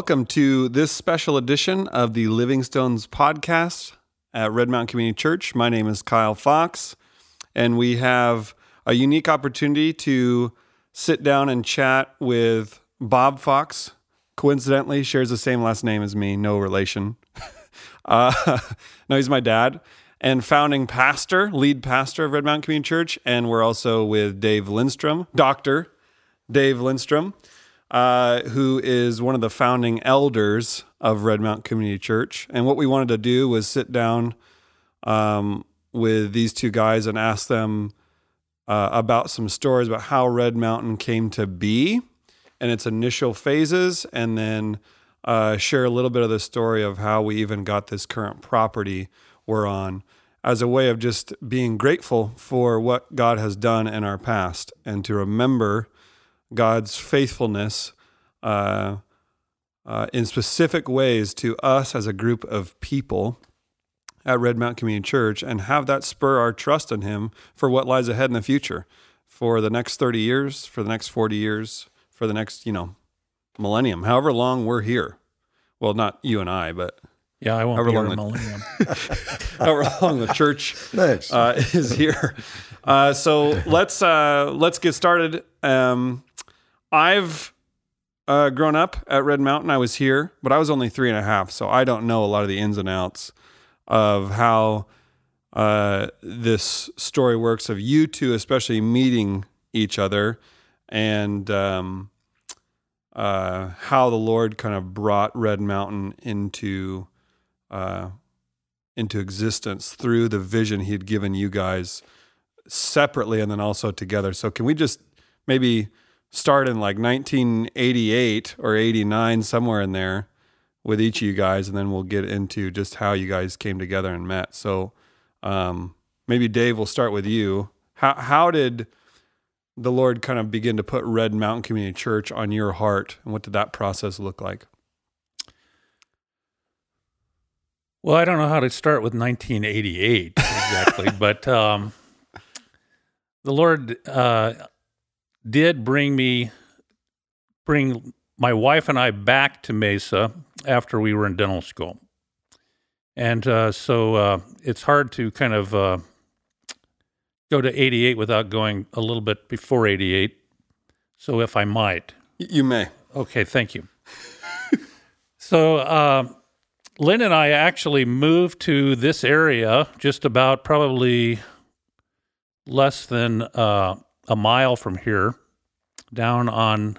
Welcome to this special edition of the Livingstones podcast at Red Mountain Community Church. My name is Kyle Fox, and we have a unique opportunity to sit down and chat with Bob Fox. Coincidentally, shares the same last name as me, no relation. uh, no, he's my dad and founding pastor, lead pastor of Red Mountain Community Church. And we're also with Dave Lindstrom, Dr. Dave Lindstrom, uh, who is one of the founding elders of Red Mountain Community Church. And what we wanted to do was sit down um, with these two guys and ask them uh, about some stories about how Red Mountain came to be and its initial phases, and then uh, share a little bit of the story of how we even got this current property we're on as a way of just being grateful for what God has done in our past and to remember God's faithfulness uh, uh, in specific ways to us as a group of people at Red Mountain Community Church and have that spur our trust in Him for what lies ahead in the future for the next 30 years, for the next 40 years, for the next, you know, millennium, however long we're here. Well, not you and I, but yeah, I won't however be long here a millennium. however long the church uh, is here. Uh, so let's uh, let's get started. Um, I've uh, grown up at Red Mountain. I was here, but I was only three and a half, so I don't know a lot of the ins and outs of how uh, this story works. Of you two, especially meeting each other, and um, uh, how the Lord kind of brought Red Mountain into uh, into existence through the vision He had given you guys separately and then also together. So, can we just maybe start in like 1988 or 89, somewhere in there, with each of you guys, and then we'll get into just how you guys came together and met. So, um, maybe Dave, we'll start with you. How how did the Lord kind of begin to put Red Mountain Community Church on your heart, and what did that process look like? Well, I don't know how to start with 1988 exactly, but um, the Lord uh, did bring me, bring my wife and I back to Mesa after we were in dental school. And uh, so uh, it's hard to kind of uh, go to 88 without going a little bit before 88. So if I might. You may. Okay, thank you. so uh, Lynn and I actually moved to this area just about probably less than uh, a mile from here, down on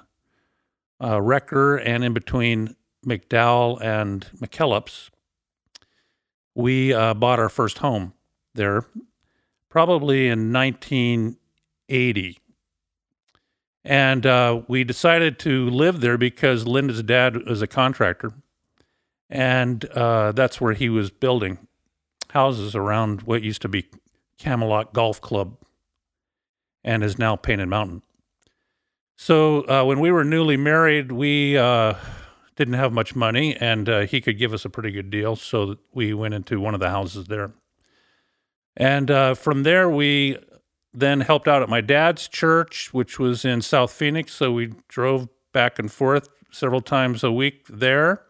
uh, Recker and in between McDowell and McKellips. We uh, bought our first home there probably in 1980. And uh, we decided to live there because Linda's dad was a contractor and uh, that's where he was building houses around what used to be Camelot Golf Club and is now Painted Mountain. So uh, when we were newly married, we uh, didn't have much money, and uh, he could give us a pretty good deal. So we went into one of the houses there. And uh, from there, we then helped out at my dad's church, which was in South Phoenix. So we drove back and forth several times a week there.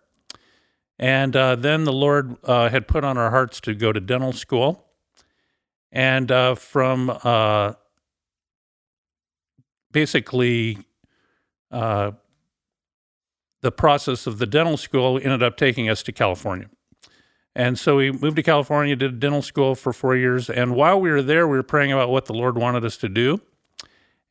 And uh, then the Lord uh, had put on our hearts to go to dental school. And uh, from uh, basically uh, the process of the dental school ended up taking us to California. And so we moved to California, did dental school for four years. And while we were there, we were praying about what the Lord wanted us to do.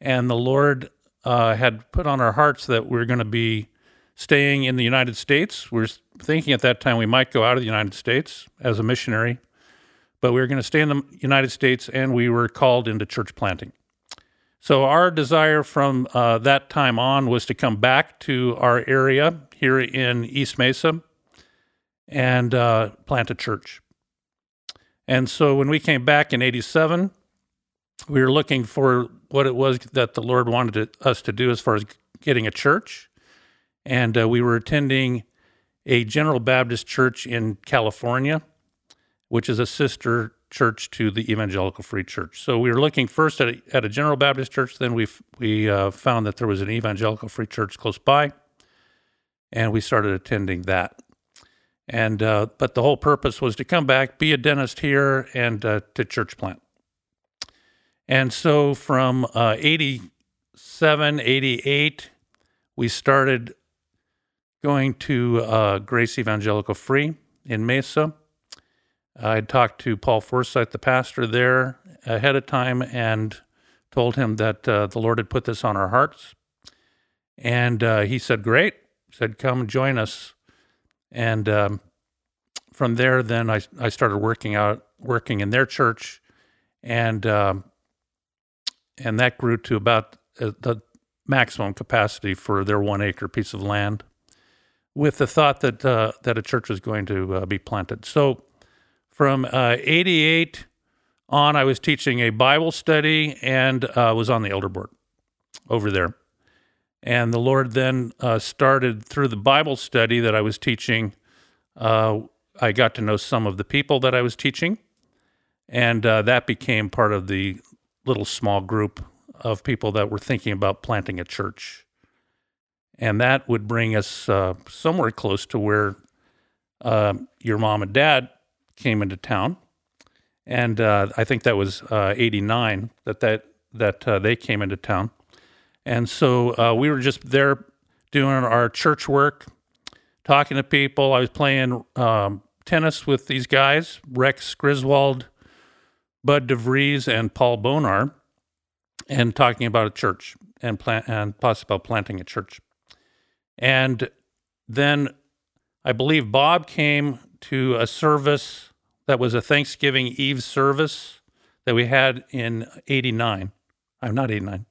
And the Lord uh, had put on our hearts that we we're going to be staying in the United States. We are thinking at that time we might go out of the United States as a missionary, but we were going to stay in the United States and we were called into church planting. So, our desire from uh, that time on was to come back to our area here in East Mesa and uh, plant a church. And so, when we came back in 87, we were looking for what it was that the Lord wanted us to do as far as getting a church and uh, we were attending a General Baptist church in California, which is a sister church to the Evangelical Free Church. So we were looking first at a, at a General Baptist church, then we we uh, found that there was an Evangelical Free Church close by, and we started attending that. And uh, but the whole purpose was to come back, be a dentist here, and uh, to church plant. And so from uh, 87, 88, we started going to uh, Grace Evangelical Free in Mesa. I talked to Paul Forsyth, the pastor there, ahead of time and told him that uh, the Lord had put this on our hearts. And uh, he said, Great. Said, Come join us. And um, from there, then I, I started working out, working in their church. And, um, and that grew to about uh, the maximum capacity for their one acre piece of land with the thought that, uh, that a church was going to uh, be planted. So from uh, 88 on, I was teaching a Bible study and uh, was on the elder board over there. And the Lord then uh, started through the Bible study that I was teaching. Uh, I got to know some of the people that I was teaching, and uh, that became part of the little small group of people that were thinking about planting a church. And that would bring us uh, somewhere close to where your mom and dad came into town. And uh, I think that was uh, '89 that that that uh, they came into town, and so uh, we were just there doing our church work, talking to people. I was playing um, tennis with these guys, Rex Griswold, Bud DeVries, and Paul Bonar, and talking about a church and plant and possibly about planting a church, and then I believe Bob came to a service that was a Thanksgiving Eve service that we had in 89. I'm not 89.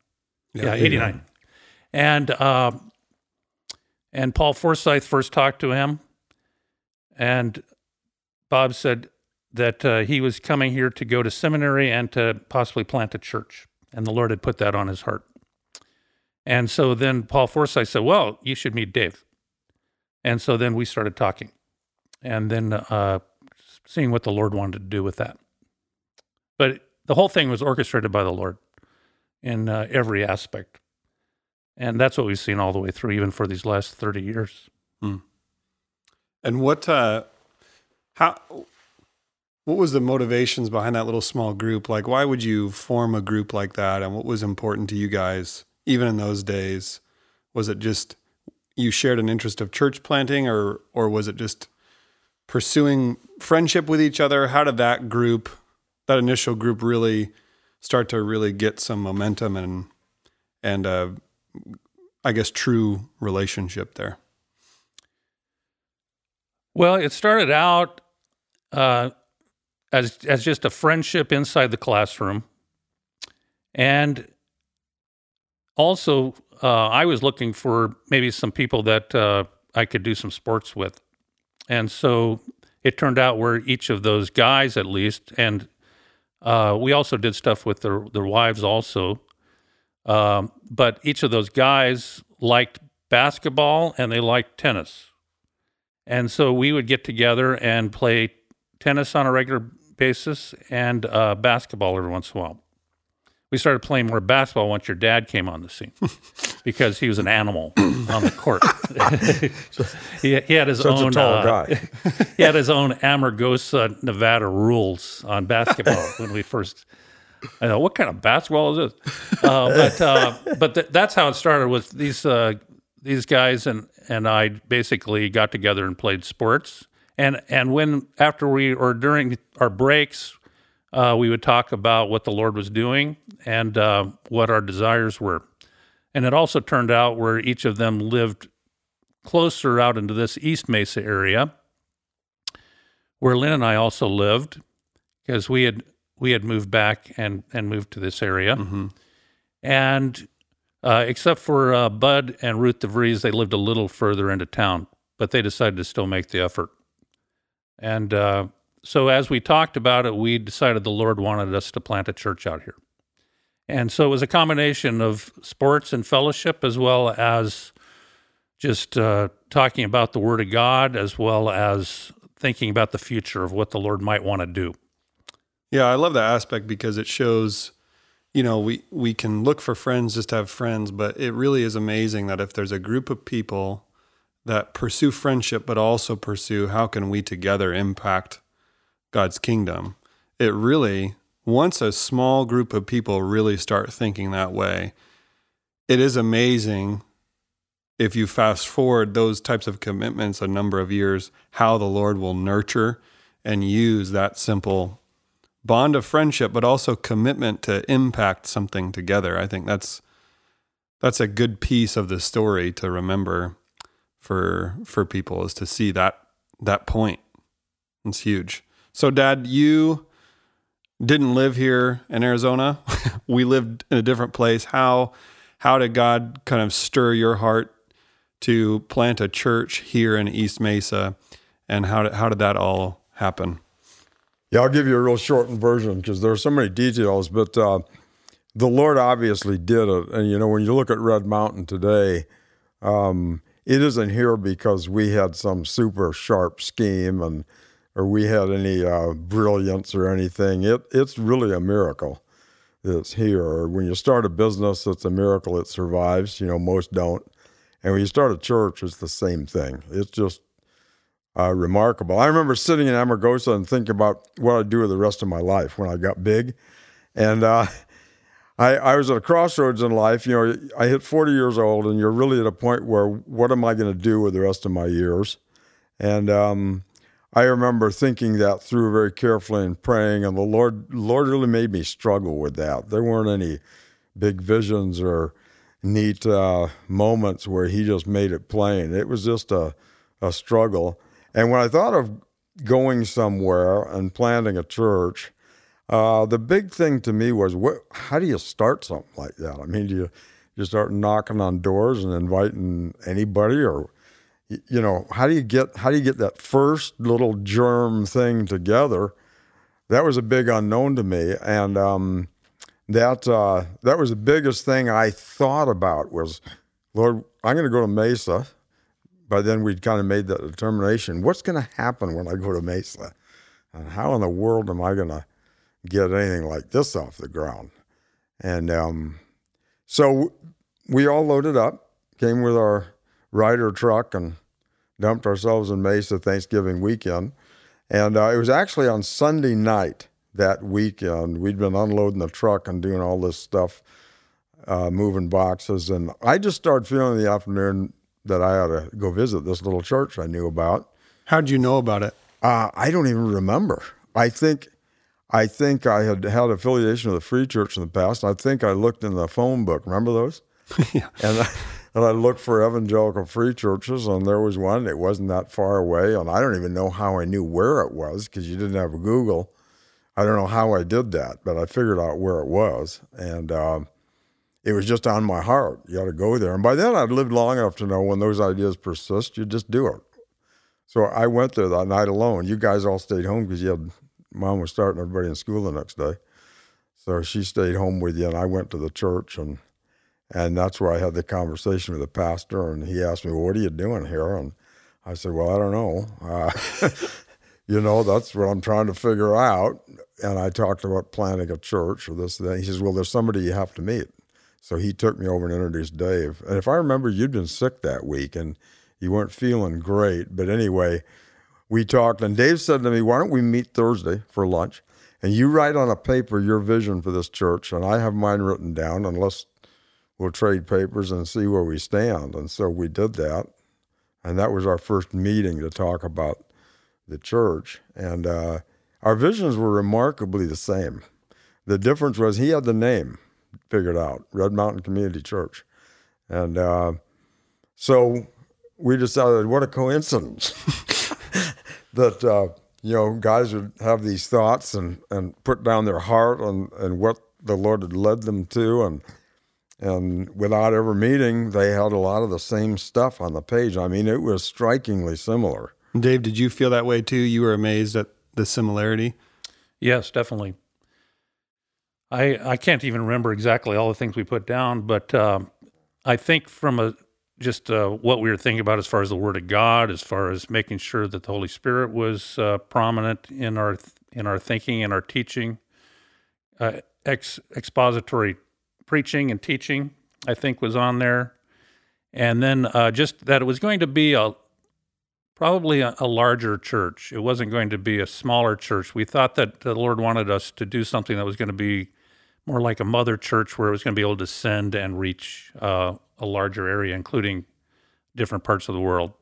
Yeah, yeah 89. 89. And, uh, and Paul Forsyth first talked to him. And Bob said that uh, he was coming here to go to seminary and to possibly plant a church. And the Lord had put that on his heart. And so then Paul Forsyth said, Well, you should meet Dave. And so then we started talking. And then uh, seeing what the Lord wanted to do with that. But the whole thing was orchestrated by the Lord in uh, every aspect. And that's what we've seen all the way through, even for these last 30 years. Hmm. And what, uh, how, what was the motivations behind that little small group? Like, why would you form a group like that? And what was important to you guys, even in those days? Was it just you shared an interest of church planting, or, or was it just pursuing friendship with each other? How did that group, that initial group, really start to really get some momentum and and uh, I guess true relationship there? Well, it started out uh, as as just a friendship inside the classroom, and also uh, I was looking for maybe some people that uh, I could do some sports with. And so it turned out where each of those guys, at least, and uh, we also did stuff with their, their wives also. Um, but each of those guys liked basketball and they liked tennis. And so we would get together and play tennis on a regular basis and uh, basketball every once in a while we started playing more basketball once your dad came on the scene because he was an animal on the court. he, he, had his own tall uh, guy. he had his own Amargosa, Nevada rules on basketball when we first. I know what kind of basketball is this? Uh, but uh, but th- that's how it started with these uh, these guys and and I basically got together and played sports. And and when after we or during our breaks uh, we would talk about what the Lord was doing and uh, what our desires were. And it also turned out where each of them lived closer out into this East Mesa area, where Lynn and I also lived, because we had we had moved back and and moved to this area, mm-hmm. and uh, except for uh, Bud and Ruth DeVries, they lived a little further into town, but they decided to still make the effort. And uh, so as we talked about it, we decided the Lord wanted us to plant a church out here. And so it was a combination of sports and fellowship, as well as just uh, talking about the Word of God, as well as thinking about the future of what the Lord might want to do. Yeah, I love that aspect because it shows, you know, we, we can look for friends just to have friends, but it really is amazing that if there's a group of people that pursue friendship, but also pursue how can we together impact God's kingdom. It really, once a small group of people really start thinking that way, it is amazing if you fast forward those types of commitments a number of years, how the Lord will nurture and use that simple bond of friendship, but also commitment to impact something together. I think that's that's a good piece of the story to remember for for people is to see that that point. It's huge. So, Dad, you didn't live here in Arizona. we lived in a different place. How how did God kind of stir your heart to plant a church here in East Mesa, and how did, how did that all happen? Yeah, I'll give you a real shortened version because there are so many details, but uh, the Lord obviously did it. And you know, when you look at Red Mountain today, um, it isn't here because we had some super sharp scheme and or we had any uh, brilliance or anything. It it's really a miracle that's here. When you start a business, it's a miracle it survives. You know, most don't. And when you start a church, it's the same thing. It's just uh, remarkable. I remember sitting in Amargosa and thinking about what I'd do with the rest of my life when I got big. And uh, I, I was at a crossroads in life. You know, I hit 40 years old, and you're really at a point where what am I going to do with the rest of my years? And um, I remember thinking that through very carefully and praying, and the Lord, Lord really made me struggle with that. There weren't any big visions or neat uh, moments where He just made it plain. It was just a, a struggle. And when I thought of going somewhere and planting a church, uh, the big thing to me was what, how do you start something like that? I mean, do you you start knocking on doors and inviting anybody, or you know, how do you get how do you get that first little germ thing together? That was a big unknown to me, and um, that uh, that was the biggest thing I thought about was, Lord, I'm going to go to Mesa by then we'd kind of made that determination. What's going to happen when I go to Mesa? And how in the world am I going to get anything like this off the ground? And um, so we all loaded up, came with our Ryder truck, and dumped ourselves in Mesa Thanksgiving weekend. And uh, it was actually on Sunday night that weekend. We'd been unloading the truck and doing all this stuff, uh, moving boxes. And I just started feeling in the afternoon that I ought to go visit this little church I knew about. How'd you know about it? Uh, I don't even remember. I think I think I had had affiliation with the Free Church in the past. I think I looked in the phone book. Remember those? yeah. And I, and I looked for evangelical free churches, and there was one. It wasn't that far away, and I don't even know how I knew where it was because you didn't have a Google. I don't know how I did that, but I figured out where it was, and. Uh, it was just on my heart. You got to go there. And by then, I'd lived long enough to know when those ideas persist, you just do it. So I went there that night alone. You guys all stayed home because you had mom was starting everybody in school the next day. So she stayed home with you, and I went to the church, and and that's where I had the conversation with the pastor, and he asked me, well, "What are you doing here?" And I said, "Well, I don't know. Uh, you know, that's what I'm trying to figure out." And I talked about planning a church or this. And. He says, "Well, there's somebody you have to meet." So he took me over and introduced Dave. And if I remember, you'd been sick that week and you weren't feeling great. But anyway, we talked, and Dave said to me, Why don't we meet Thursday for lunch? And you write on a paper your vision for this church, and I have mine written down, unless we'll trade papers and see where we stand. And so we did that. And that was our first meeting to talk about the church. And uh, our visions were remarkably the same. The difference was he had the name figured out Red Mountain Community Church. And uh, so we decided, what a coincidence that, uh, you know, guys would have these thoughts and, and put down their heart and, and what the Lord had led them to. And, and without ever meeting, they had a lot of the same stuff on the page. I mean, it was strikingly similar. Dave, did you feel that way too? You were amazed at the similarity? Yes, definitely. I I can't even remember exactly all the things we put down, but um, I think from a just uh, what we were thinking about as far as the Word of God, as far as making sure that the Holy Spirit was uh, prominent in our in our thinking and our teaching, uh, ex, expository preaching and teaching, I think was on there, and then uh, just that it was going to be a probably a, a, larger church. It wasn't going to be a smaller church. We thought that the Lord wanted us to do something that was going to be more like a mother church, where it was going to be able to send and reach uh, a larger area, including different parts of the world.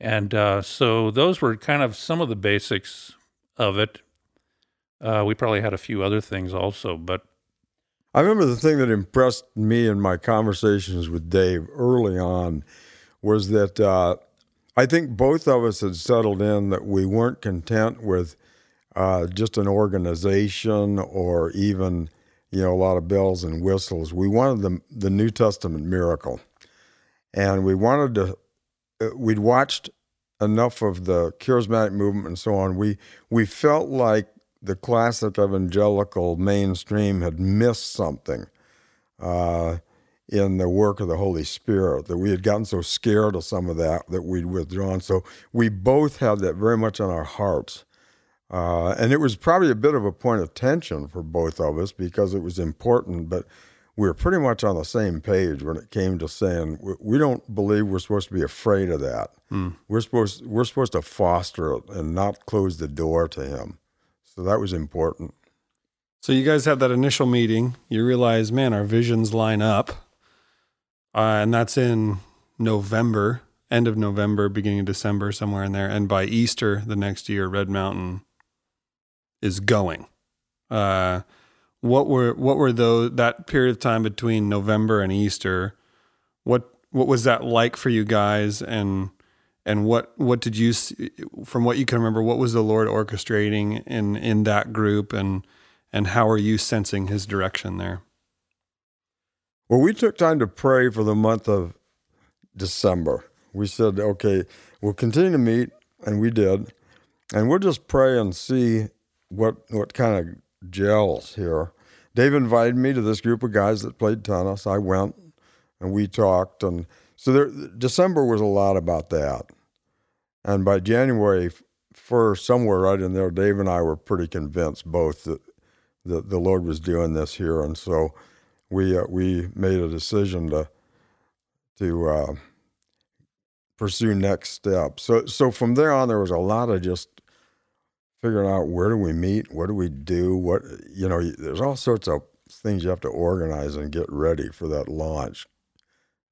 And uh, so those were kind of some of the basics of it. Uh, we probably had a few other things also, but I remember the thing that impressed me in my conversations with Dave early on was that uh, I think both of us had settled in that we weren't content with uh, just an organization or even you know a lot of bells and whistles. We wanted the the New Testament miracle, and we wanted to. Uh, we'd watched enough of the charismatic movement and so on. We we felt like the classic evangelical mainstream had missed something uh, in the work of the Holy Spirit, that we had gotten so scared of some of that that we'd withdrawn. So we both had that very much on our hearts. Uh, and it was probably a bit of a point of tension for both of us because it was important, but we were pretty much on the same page when it came to saying we don't believe we're supposed to be afraid of that. Mm. We're supposed we're supposed to foster it and not close the door to him. So that was important. So you guys have that initial meeting. You realize, man, our visions line up, uh, and that's in November, end of November, beginning of December, somewhere in there. And by Easter the next year, Red Mountain is going. Uh, what were what were those that period of time between November and Easter? What what was that like for you guys? And and what what did you see, from what you can remember what was the lord orchestrating in in that group? And and how are you sensing his direction there? Well we took time to pray for the month of december. We said okay we'll continue to meet and we did. And we'll just pray and see what what kind of gels here. Dave invited me to this group of guys that played tennis. I went and we talked and so there, December was a lot about that. And by January 1st, somewhere right in there, Dave and I were pretty convinced both that, that the Lord was doing this here. And so we, uh, we made a decision to, to uh, pursue next steps. So, so from there on, there was a lot of just figuring out where do we meet, what do we do, what, you know, there's all sorts of things you have to organize and get ready for that launch.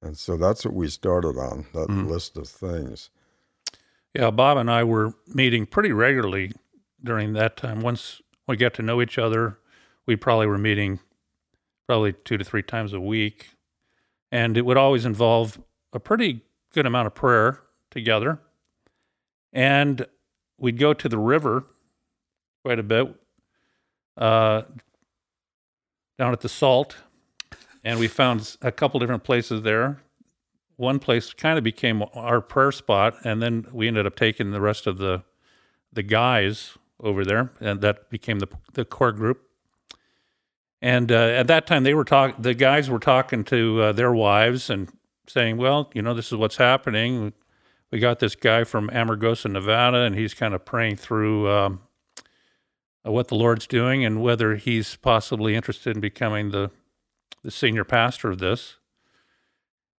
And so that's what we started on, that mm-hmm. list of things. Yeah, Bob and I were meeting pretty regularly during that time. Once we got to know each other, we probably were meeting probably two to three times a week. And it would always involve a pretty good amount of prayer together. And we'd go to the river quite a bit uh, down at the Salt. And we found a couple different places there one place kind of became our prayer spot, and then we ended up taking the rest of the the guys over there, and that became the the core group. And uh, at that time, they were talking. The guys were talking to uh, their wives and saying, "Well, you know, this is what's happening. We got this guy from Amargosa, Nevada, and he's kind of praying through um, what the Lord's doing and whether he's possibly interested in becoming the the senior pastor of this."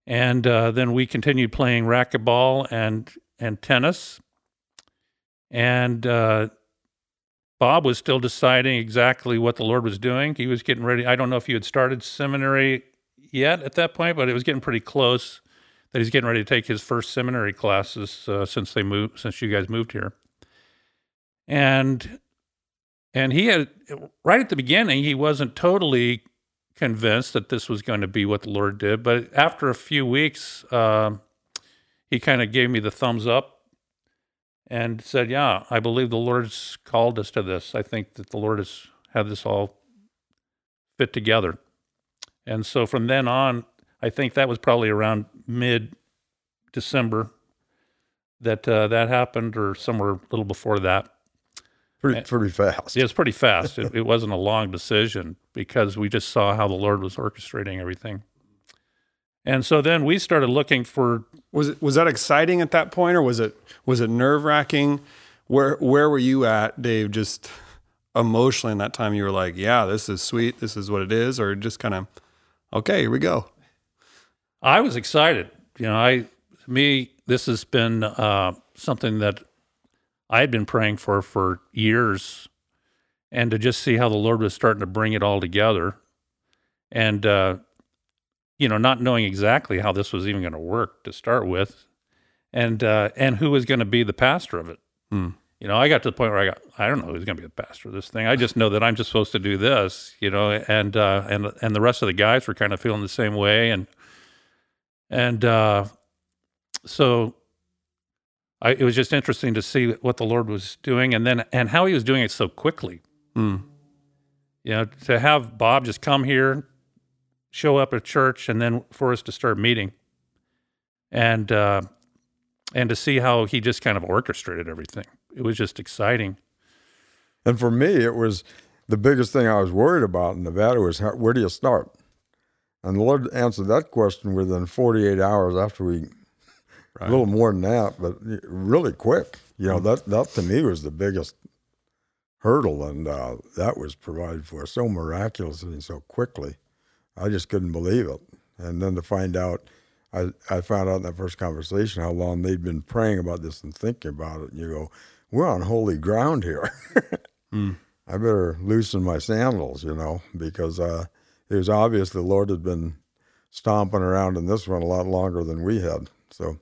And uh, then we continued playing racquetball and and tennis. And uh, Bob was still deciding exactly what the Lord was doing. He was getting ready. I don't know if you had started seminary yet at that point, but it was getting pretty close that he's getting ready to take his first seminary classes uh, since they moved, since you guys moved here. And and he had right at the beginning, he wasn't totally convinced that this was going to be what the Lord did. But after a few weeks, uh, he kind of gave me the thumbs up and said, Yeah, I believe the Lord's called us to this. I think that the Lord has had this all fit together. And so from then on, I think that was probably around mid December that uh, that happened, or somewhere a little before that. Pretty, pretty fast. Yeah, it's pretty fast. it, it wasn't a long decision because we just saw how the Lord was orchestrating everything. And so then we started looking for. Was it was that exciting at that point, or was it was it nerve wracking? Where where were you at, Dave? Just emotionally in that time, you were like, "Yeah, this is sweet. This is what it is," or just kind of, "Okay, here we go." I was excited. you know, I me this has been uh, something that I had been praying for for years, and to just see how the Lord was starting to bring it all together, and uh, you know, not knowing exactly how this was even going to work to start with, and uh, and who was going to be the pastor of it. Hmm. You know, I got to the point where I got, I don't know who's going to be the pastor of this thing. I just know that I'm just supposed to do this, you know, and, uh, and, and the rest of the guys were kind of feeling the same way. And, and, uh, so I, it was just interesting to see what the Lord was doing and then, and how he was doing it so quickly. Hmm. You know, to have Bob just come here, show up at church, and then for us to start meeting, and uh, and to see how he just kind of orchestrated everything. It was just exciting. And for me, it was the biggest thing I was worried about in Nevada was how, where do you start? And the Lord answered that question within 48 hours after we, a little more than that, but really quick. You know, that, that to me was the biggest hurdle, and uh, that was provided for so miraculously and so quickly. I just couldn't believe it. And then to find out, I, I found out in that first conversation how long they'd been praying about this and thinking about it. And you go, we're on holy ground here. Mm. I better loosen my sandals, you know, because uh, it was obvious the Lord had been stomping around in this one a lot longer than we had. So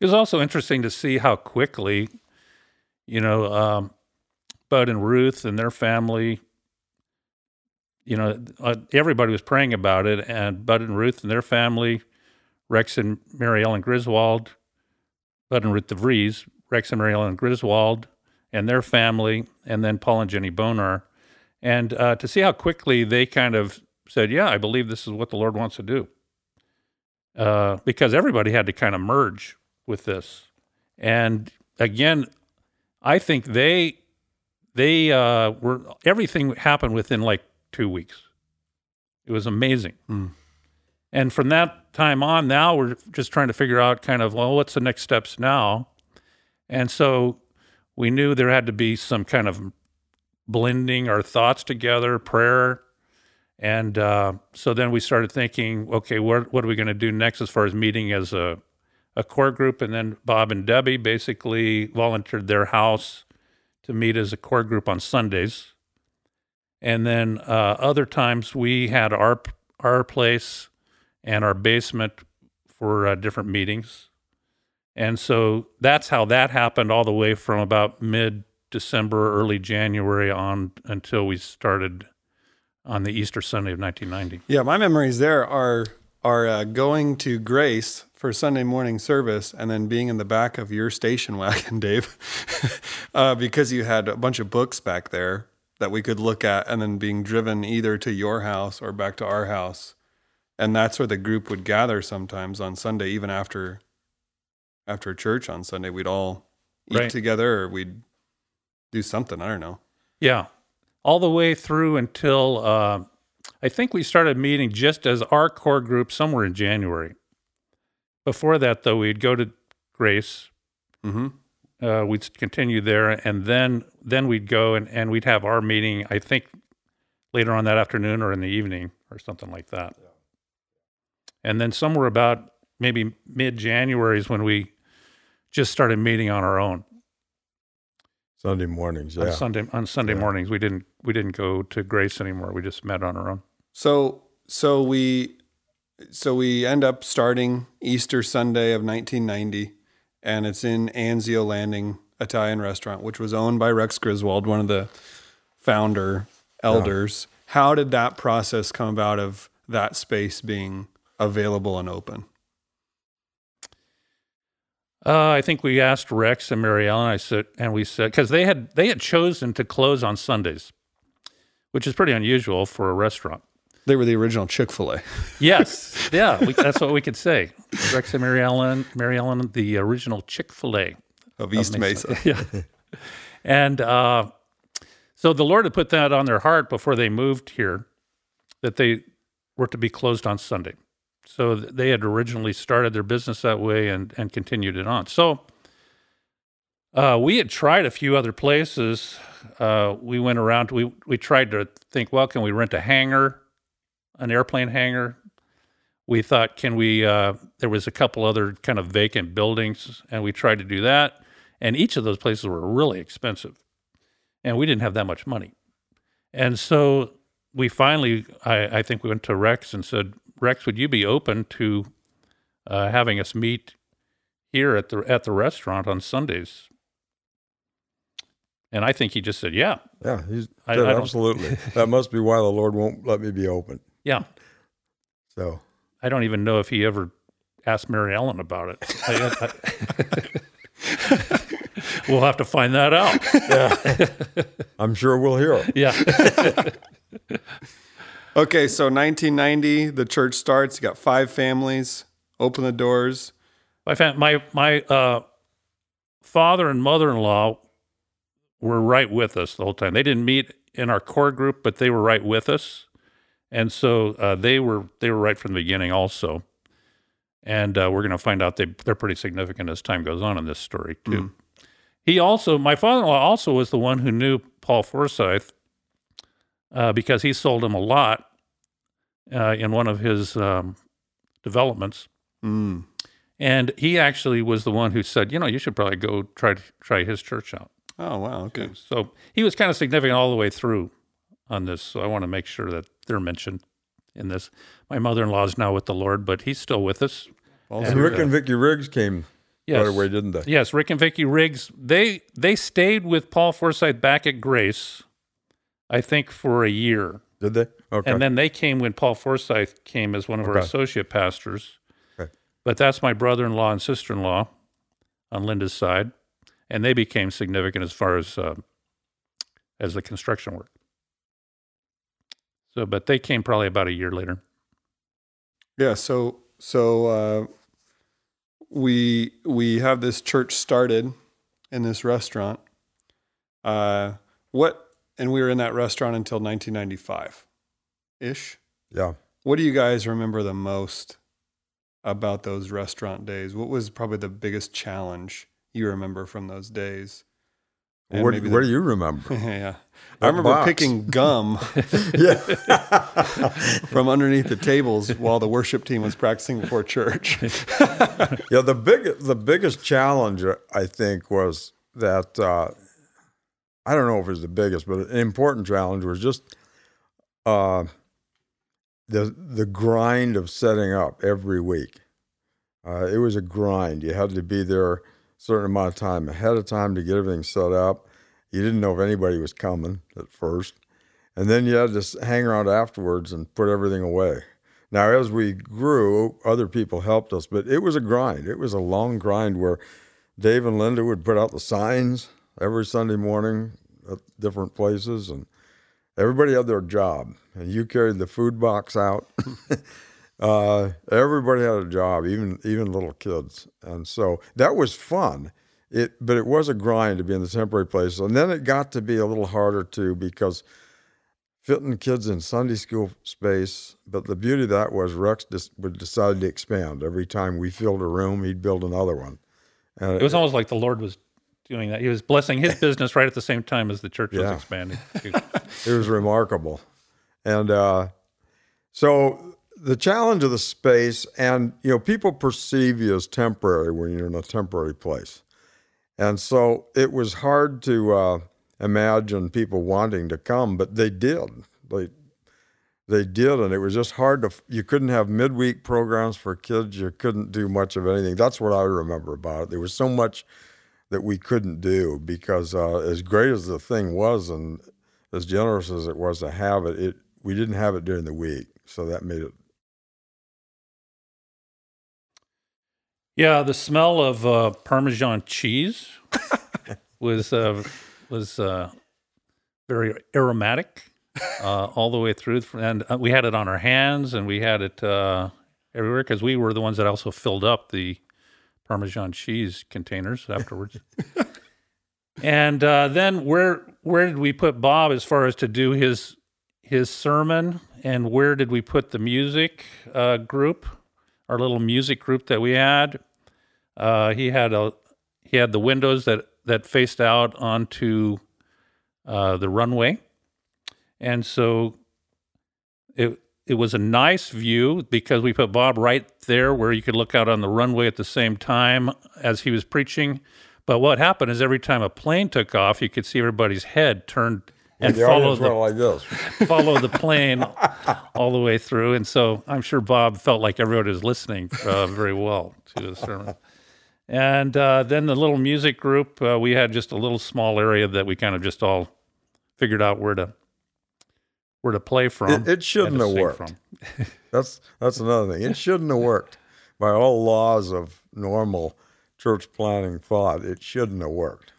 It was also interesting to see how quickly, you know, um, Bud and Ruth and their family, you know, uh, everybody was praying about it, and Bud and Ruth and their family, Rex and Mary Ellen Griswold, Bud and Ruth DeVries, Rex and Mary Ellen Griswold, and their family, and then Paul and Jenny Bonar, and uh, to see how quickly they kind of said, "Yeah, I believe this is what the Lord wants to do," uh, because everybody had to kind of merge with this, and again, I think they they uh, were everything happened within like two weeks. It was amazing. Mm. And from that time on, now we're just trying to figure out kind of, well, what's the next steps now? And so we knew there had to be some kind of blending our thoughts together, prayer. And uh, so then we started thinking, okay, what, what are we going to do next as far as meeting as a, a core group? And then Bob and Debbie basically volunteered their house to meet as a core group on Sundays. And then uh, other times we had our our place and our basement for uh, different meetings. And so that's how that happened all the way from about mid December, early January on until we started on the Easter Sunday of 1990. Yeah, my memories there are are uh, going to Grace for Sunday morning service and then being in the back of your station wagon, Dave, uh, because you had a bunch of books back there that we could look at, and then being driven either to your house or back to our house, and that's where the group would gather sometimes on Sunday, even after after church on Sunday. We'd all eat Right. together, or we'd do something. I don't know. Yeah, all the way through until uh, I think we started meeting just as our core group somewhere in January. Before that, though, we'd go to Grace. hmm Uh, we'd continue there, and then then we'd go and, and we'd have our meeting. I think later on that afternoon or in the evening or something like that. And then somewhere about maybe mid January is when we just started meeting on our own Sunday mornings, on yeah. Sunday on Sunday Yeah. mornings. We didn't we didn't go to Grace anymore. We just met on our own. So so we so we end up starting Easter Sunday of 1990, and it's in Anzio Landing Italian restaurant, which was owned by Rex Griswold, one of the founder elders. How did that process come about of that space being available and open? Uh, I think we asked Rex and Mary Ellen. I said, and we said because they had they had chosen to close on Sundays, which is pretty unusual for a restaurant. They were the original Chick Fil A. Yes, yeah, we, that's what we could say. Rex and Mary Ellen, Mary Ellen, the original Chick Fil A of East Mesa. Yeah, and uh, so the Lord had put that on their heart before they moved here, that they were to be closed on Sunday. So they had originally started their business that way and and continued it on. So. Uh, we had tried a few other places. Uh, we went around. We we tried to think, well, can we rent a hangar, an airplane hangar? we thought, can we? Uh, there was a couple other kind of vacant buildings, and we tried to do that. And each of those places were really expensive, and we didn't have that much money. And so we finally, I, I think we went to Rex and said, Rex, would you be open to uh, having us meet here at the at the restaurant on Sundays? And I think he just said, "Yeah, Yeah, he's I- I absolutely. that must be why the Lord won't let me be open. Yeah." So I don't even know if he ever asked Mary Ellen about it. I- I- we'll have to find that out. I'm sure we'll hear it. Yeah. Okay, so 1990, the church starts. You got five families. Open the doors. My fam- my my uh, father and mother in law were right with us the whole time. They didn't meet in our core group, but they were right with us, and so uh, they were they were right from the beginning also. And uh, we're going to find out they they're pretty significant as time goes on in this story too. He also, my father-in-law, also was the one who knew Paul Forsyth uh, because he sold him a lot uh, in one of his um, developments. Mm. And he actually was the one who said, you know, you should probably go try try his church out. Oh, wow. Okay. So he was kind of significant all the way through on this. So I want to make sure that they're mentioned in this. My mother-in-law is now with the Lord, but he's still with us. Also, And Rick and Vicky Riggs came Yes. right away, didn't they? Yes, Rick and Vicky Riggs. They they stayed with Paul Forsyth back at Grace, I think, for a year. Did they? Okay. And then they came when Paul Forsyth came as one of our associate pastors. Okay. But that's my brother in law and sister in law on Linda's side. And they became significant as far as uh, as the construction work. So, but they came probably about a year later. Yeah, so so uh, we we have this church started in this restaurant. Uh, what and we were in that restaurant until 1995 ish. yeah. What do you guys remember the most about those restaurant days? What was probably the biggest challenge you remember from those days? And What, maybe what the- do you remember? yeah, I remember box. picking gum yeah. from underneath the tables while the worship team was practicing before church. Yeah, the big the biggest challenge I think was that uh, I don't know if it was the biggest, but an important challenge was just uh, the the grind of setting up every week. Uh, it was a grind. You had to be there certain amount of time ahead of time to get everything set up. You didn't know if anybody was coming at first, and then you had to hang around afterwards and put everything away. Now, as we grew, other people helped us, but it was a grind. It was a long grind where Dave and Linda would put out the signs every Sunday morning at different places, and everybody had their job. And you carried the food box out. uh, everybody had a job, even even little kids, and so that was fun. It, but it was a grind to be in the temporary place, and then it got to be a little harder too because fitting kids in Sunday school space. But the beauty of that was Rex just would decide to expand every time we filled a room, he'd build another one. And It was almost like the Lord was doing that. He was blessing his business right at the same time as the church was expanding. it was remarkable. And uh, so the challenge of the space, and you know, people perceive you as temporary when you're in a temporary place, and so it was hard to uh, imagine people wanting to come, but they did. They they did, and it was just hard to. You couldn't have midweek programs for kids. You couldn't do much of anything. That's what I remember about it. There was so much that we couldn't do because uh, as great as the thing was, and as generous as it was to have it, it we didn't have it during the week, so that made it. Yeah, the smell of uh, Parmesan cheese was uh, was uh, very aromatic uh, all the way through, and uh, we had it on our hands, and we had it uh, everywhere because we were the ones that also filled up the Parmesan cheese containers afterwards. and uh, then where where did we put Bob as far as to do his his sermon, and where did we put the music uh, group? our little music group that we had. Uh, he had a he had the windows that that faced out onto uh, the runway, and so it it was a nice view because we put Bob right there where you could look out on the runway at the same time as he was preaching. But what happened is every time a plane took off, you could see everybody's head turned and the follow the like this. follow the plane all the way through. And so I'm sure Bob felt like everybody was listening uh, very well to the sermon. And uh, then the little music group, uh, we had just a little small area that we kind of just all figured out where to where to play from. It, it shouldn't have worked. from. That's that's another thing. It shouldn't have worked. By all laws of normal church planning thought, it shouldn't have worked.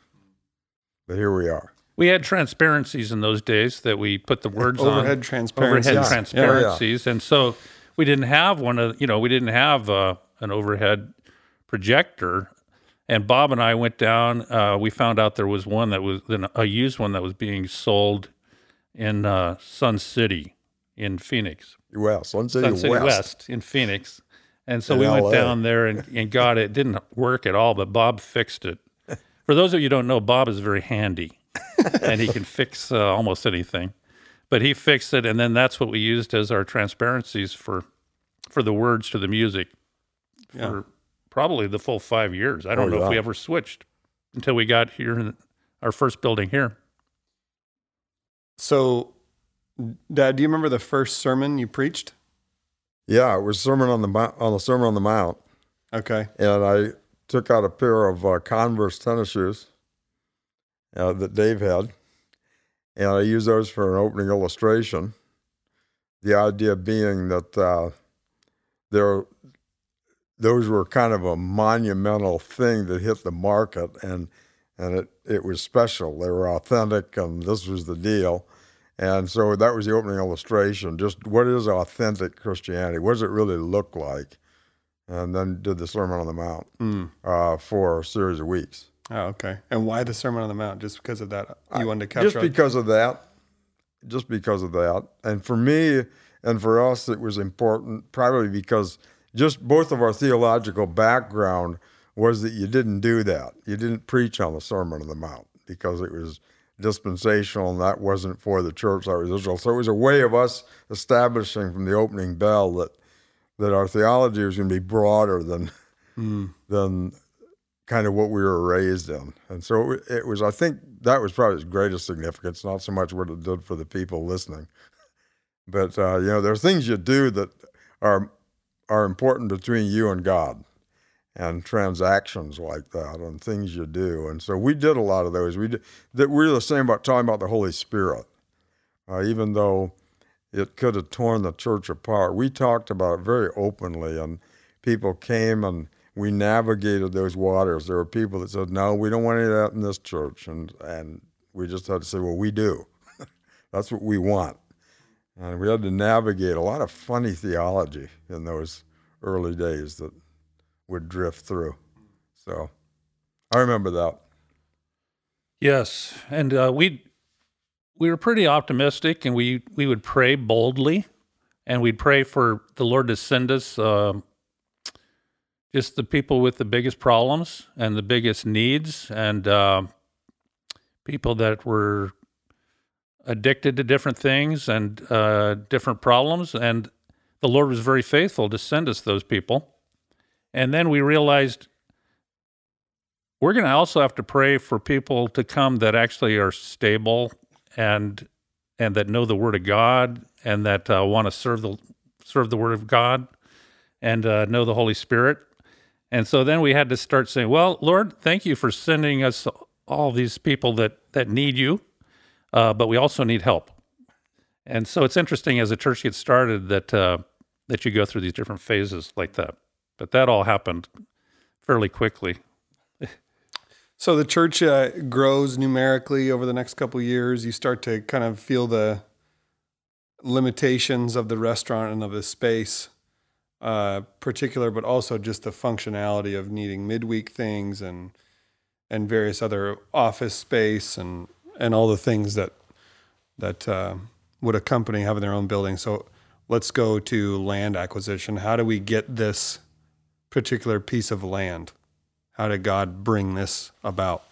But here we are. We had transparencies in those days that we put the words on. Overhead transparency. overhead Yeah. transparencies, and so we didn't have one of you know we didn't have uh, an overhead projector. And Bob and I went down. Uh, we found out there was one that was a used one that was being sold in uh, Sun City in Phoenix, Well, Sun City, Sun City West. West. in Phoenix. And so In we went down there and, and got it. It didn't work at all, but Bob fixed it. For those of you who don't know, Bob is very handy and he can fix uh, almost anything. But he fixed it, and then that's what we used as our transparencies for for the words to the music for Yeah. Probably the full five years. I don't Oh, know if we ever switched until we got here in our first building here. So, Dad, do you remember the first sermon you preached? Yeah, it was Sermon on the Mount, on the Sermon on the Mount, Okay. and I took out a pair of uh, Converse tennis shoes uh, that Dave had, and I used those for an opening illustration. The idea being that uh, there, those were kind of a monumental thing that hit the market, and and it it was special. They were authentic, and this was the deal. And so that was the opening illustration. Just what is authentic Christianity? What does it really look like? And then did the Sermon on the Mount Mm. uh, for a series of weeks. Oh, okay. And why the Sermon on the Mount? Just because of that? You wanted to capture Just because of that. Just because of that. And for me and for us, it was important, probably because just both of our theological background was that you didn't do that. You didn't preach on the Sermon on the Mount because it was dispensational and that wasn't for the church, that was Israel. So it was a way of us establishing from the opening bell that that our theology was going to be broader than Mm. than kind of what we were raised in. And so it, it was, I think that was probably its greatest significance, not so much what it did for the people listening. But, uh, you know, there are things you do that are, are important between you and God and transactions like that and things you do. And so we did a lot of those. We did, that we're the same about talking about the Holy Spirit. Uh, even though it could have torn the church apart, we talked about it very openly and people came and we navigated those waters. There were people that said, "No, we don't want any of that in this church," and and we just had to say, "Well, we do. That's what we want." And we had to navigate a lot of funny theology in those early days that would drift through. So I remember that. Yes, and uh, we we were pretty optimistic, and we we would pray boldly, and we'd pray for the Lord to send us um just the people with the biggest problems and the biggest needs, and uh, people that were addicted to different things and uh, different problems, and the Lord was very faithful to send us those people, and then we realized we're going to also have to pray for people to come that actually are stable and and that know the word of God and that uh, want to serve the serve the word of God and uh, know the Holy Spirit. And so then we had to start saying, "Well, Lord, thank you for sending us all these people that that need you, uh, but we also need help." And so it's interesting as a church gets started that uh, that you go through these different phases like that. But that all happened fairly quickly. So the church uh, grows numerically over the next couple years. You start to kind of feel the limitations of the restaurant and of the space, uh, particular, but also just the functionality of needing midweek things and and various other office space and and all the things that that uh, would accompany having their own building. So let's go to land acquisition. How do we get this particular piece of land? How did God bring this about?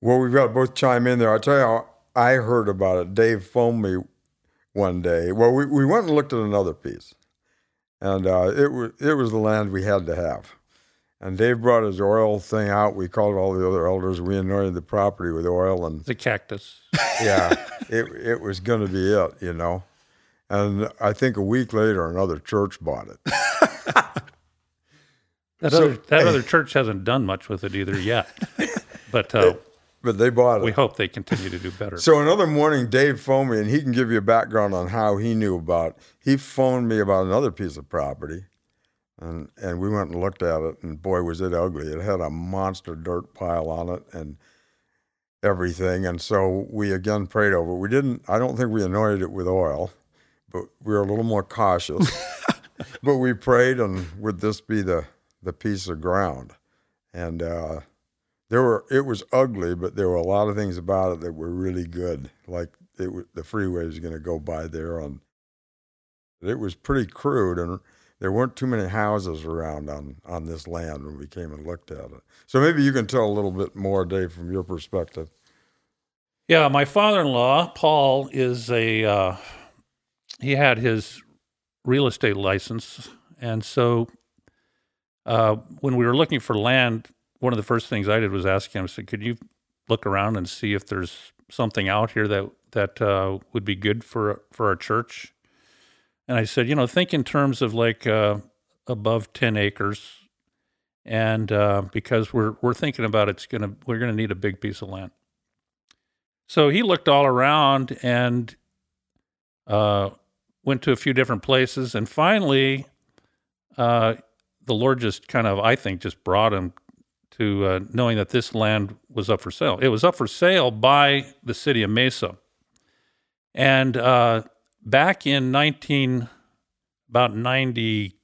Well, we've got both chime in there. I'll tell you how I heard about it. Dave phoned me one day. Well, we, we went and looked at another piece, and uh, it was it was the land we had to have. And Dave brought his oil thing out. We called all the other elders. We anointed the property with oil, and The cactus. yeah, it it was going to be it, you know. And I think a week later, another church bought it. That, So- other, that other church hasn't done much with it either yet. But uh, But they bought it. we hope they continue to do better. So another morning, Dave phoned me, and he can give you a background on how he knew about. He phoned me about another piece of property, and and we went and looked at it, and boy, was it ugly! It had a monster dirt pile on it, and everything. And so we again prayed over. it. We didn't. I don't think we anointed it with oil, but we were a little more cautious. but we prayed, and would this be the the piece of ground? And uh, there were it was ugly, but there were a lot of things about it that were really good. Like it, the freeway was going to go by there on. It was pretty crude, and there weren't too many houses around on on this land when we came and looked at it. So maybe you can tell a little bit more, Dave, from your perspective. Yeah, my father-in-law Paul is a uh, he had his real estate license, and so uh, when we were looking for land, one of the first things I did was ask him. I said, "Could you look around and see if there's something out here that that uh, would be good for for our church?" And I said, "You know, think in terms of like uh, above ten acres." And uh, because we're we're thinking about it's gonna we're gonna need a big piece of land. So he looked all around and uh, went to a few different places, and finally, uh, the Lord just kind of, I think, just brought him to uh, knowing that this land was up for sale. It was up for sale by the city of Mesa, and uh, back in nineteen, about ninety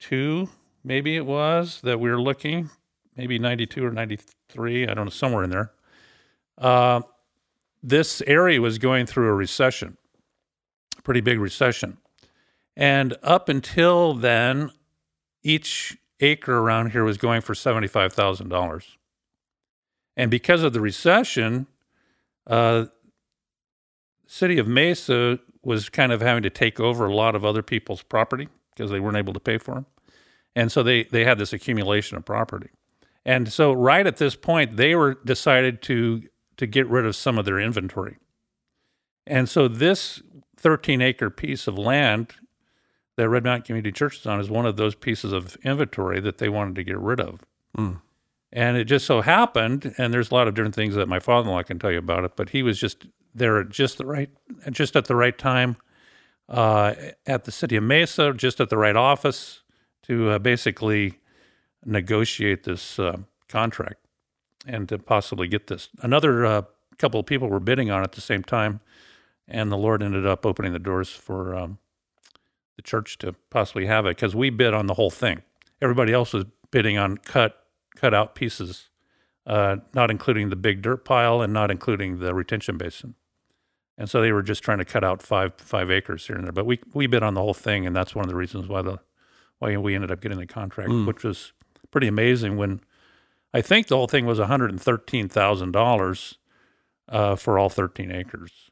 two, maybe it was that we were looking, maybe ninety two or ninety three, I don't know, somewhere in there uh, this area was going through a recession, a pretty big recession. And up until then, each acre around here was going for $75,000. And because of the recession, uh, city of Mesa was kind of having to take over a lot of other people's property because they weren't able to pay for them. And so they, they had this accumulation of property. And so right at this point, they were decided to to get rid of some of their inventory. And so this 13 acre piece of land that Red Mountain Community Church is on is one of those pieces of inventory that they wanted to get rid of. Mm. And it just so happened, and there's a lot of different things that my father-in-law can tell you about it, but he was just there at just the right, just at the right time, uh, at the city of Mesa, just at the right office to uh, basically negotiate this uh, contract and to possibly get this. Another uh, couple of people were bidding on it at the same time, and the Lord ended up opening the doors for um, the church to possibly have it because we bid on the whole thing. Everybody else was bidding on cut cut out pieces, uh, not including the big dirt pile and not including the retention basin. And so they were just trying to cut out five five acres here and there. But we we bid on the whole thing, and that's one of the reasons why the why we ended up getting the contract, Mm. which was pretty amazing. When I think the whole thing was one hundred and thirteen thousand dollars uh, for all thirteen acres.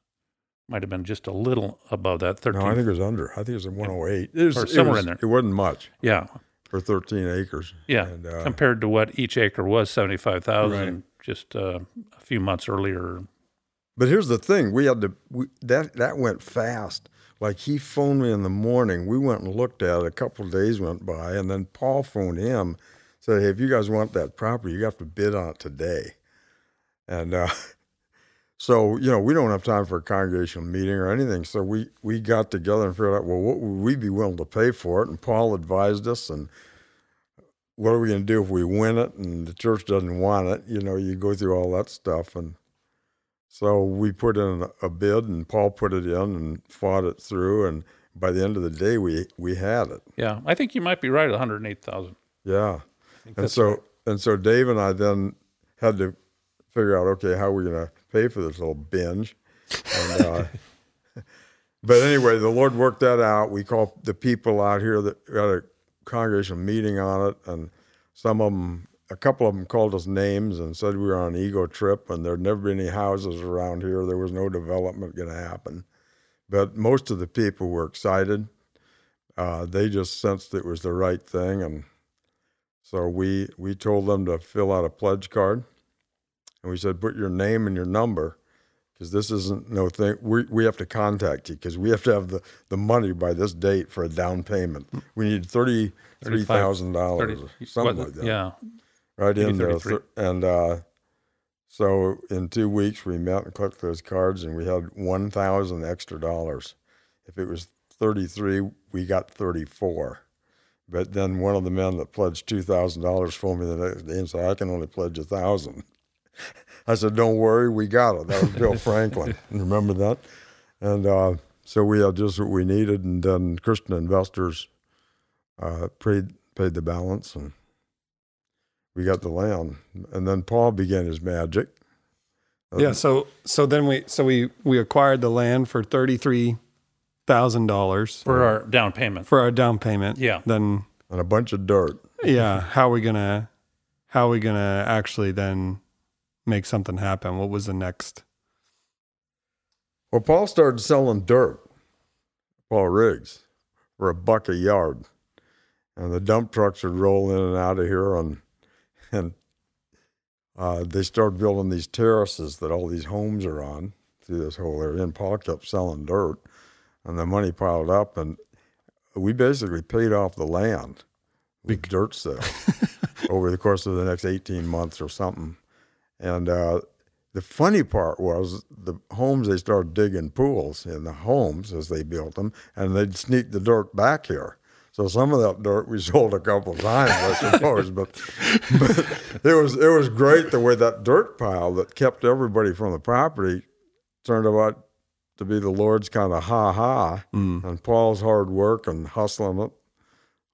Might have been just a little above that. Thirteen, No, I think it was under. I think it was a 108. It was, Or somewhere was- in there. It wasn't much yeah, for 13 acres. yeah. And, uh, compared to what each acre was, seventy five thousand, just uh, a few months earlier. But here's the thing: we had to we, that that went fast. Like he phoned me in the morning. We went and looked at it. A couple of days went by, and then Paul phoned him, said, "Hey, if you guys want that property, you have to bid on it today." And uh, so, you know, we don't have time for a congregational meeting or anything. So we we got together and figured out, well, what would we be willing to pay for it? And Paul advised us, and what are we going to do if we win it and the church doesn't want it? You know, you go through all that stuff and. So we put in a bid, and Paul put it in and fought it through, and by the end of the day, we we had it. Yeah, I think you might be right. One hundred eight thousand. Yeah, and so and so Dave and I then had to figure out, okay, how are we're going to pay for this little binge. And, uh, but anyway, the Lord worked that out. We called the people out here that had a congregational meeting on it, and some of them, a couple of them called us names and said we were on an ego trip, and there'd never been any houses around here. There was no development going to happen. but most of the people were excited. Uh, they just sensed it was the right thing, and so we we told them to fill out a pledge card, and we said put your name and your number, because this isn't no thing. We we have to contact you because we have to have the, the money by this date for a down payment. We need thirty three thousand dollars, something what- like that Yeah. right in there. And uh, so in two weeks, we met and collected those cards, and we had one thousand extra dollars. If it was thirty-three, we got thirty-four. But then one of the men that pledged two thousand dollars for me the next day and said, "I can only pledge a thousand. I said, "Don't worry, we got it." That was Bill Franklin. Remember that? And uh, so we had just what we needed, and then Christian investors uh, paid paid the balance, and we got the land. And then Paul began his magic. Yeah. So so then we so we we acquired the land for thirty three thousand dollars For our down payment. for our down payment. Yeah. Then and a bunch of dirt. yeah, how are we gonna how are we gonna actually then make something happen? What was the next? Well, Paul started selling dirt, Paul Riggs, for a buck a yard, and the dump trucks would roll in and out of here, and and uh, they started building these terraces that all these homes are on through this whole area. And Paul kept selling dirt, and the money piled up, and we basically paid off the land with dirt sales over the course of the next eighteen months or something, and. Uh, the funny part was the homes they started digging pools in the homes as they built them, and they'd sneak the dirt back here. So some of that dirt we sold a couple times, I suppose, but, but it was it was great the way that dirt pile that kept everybody from the property turned out to be the Lord's kind of ha ha, and Paul's hard work and hustling it.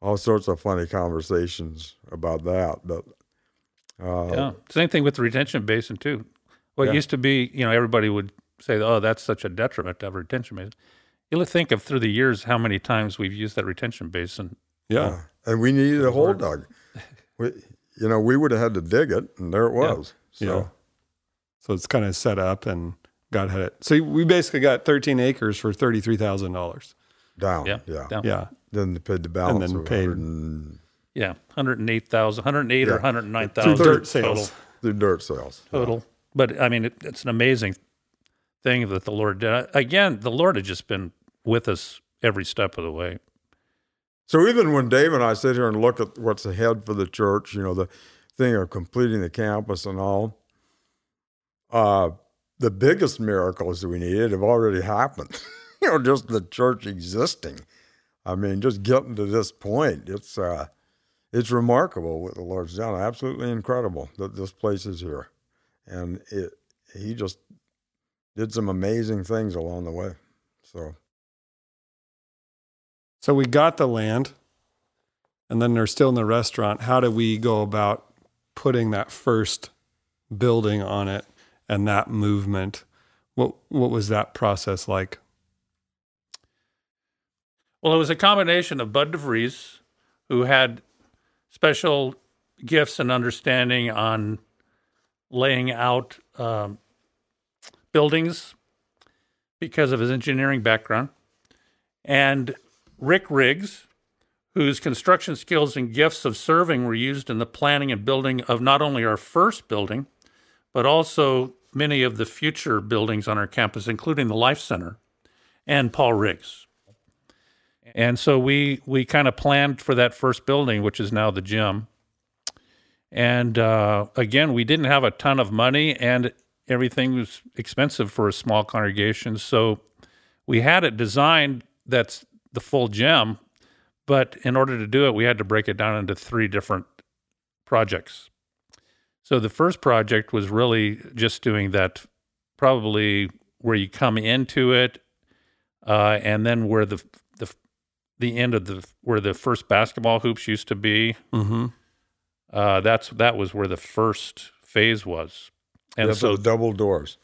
All sorts of funny conversations about that, but uh, Yeah. Same thing with the retention basin too. What Yeah. used to be, you know, everybody would say, "Oh, that's such a detriment to have a retention basin." You'll think of through the years how many times we've used that retention basin. Yeah. and we needed a hole dug. We, you know, we would have had to dig it, and there it was. So, Yeah. So it's kind of set up and God had it. So we basically got 13 acres for $33,000. down. Yeah. yeah. Down. Yeah. Then they paid the balance. And then of paid- 100 and, Yeah, 108,000, 108 or Yeah. 109,000 Through dirt sales. through dirt sales. total. But I mean, it, it's an amazing thing that the Lord did. Again, the Lord had just been with us every step of the way. So even when Dave and I sit here and look at what's ahead for the church, you know, the thing of completing the campus and all, uh, the biggest miracles that we needed have already happened. you know, just the church existing. I mean, just getting to this point, it's uh, it's remarkable what the Lord's done. Absolutely incredible that this place is here, and it He just did some amazing things along the way. So. So we got the land and then they're still in the restaurant. How do we go about putting that first building on it and that movement? What what was that process like? Well, it was a combination of Bud DeVries, who had special gifts and understanding on laying out um, buildings because of his engineering background, and Rick Riggs, whose construction skills and gifts of serving were used in the planning and building of not only our first building, but also many of the future buildings on our campus, including the Life Center, and Paul Riggs. And so we we kind of planned for that first building, which is now the gym. And uh, again, we didn't have a ton of money, and everything was expensive for a small congregation. So we had it designed that's the full gym, but in order to do it, we had to break it down into three different projects. So the first project was really just doing that, probably where you come into it, uh, and then where the the the end of the where the first basketball hoops used to be. Mm-hmm. Uh, that's that was where the first phase was, and so the double doors.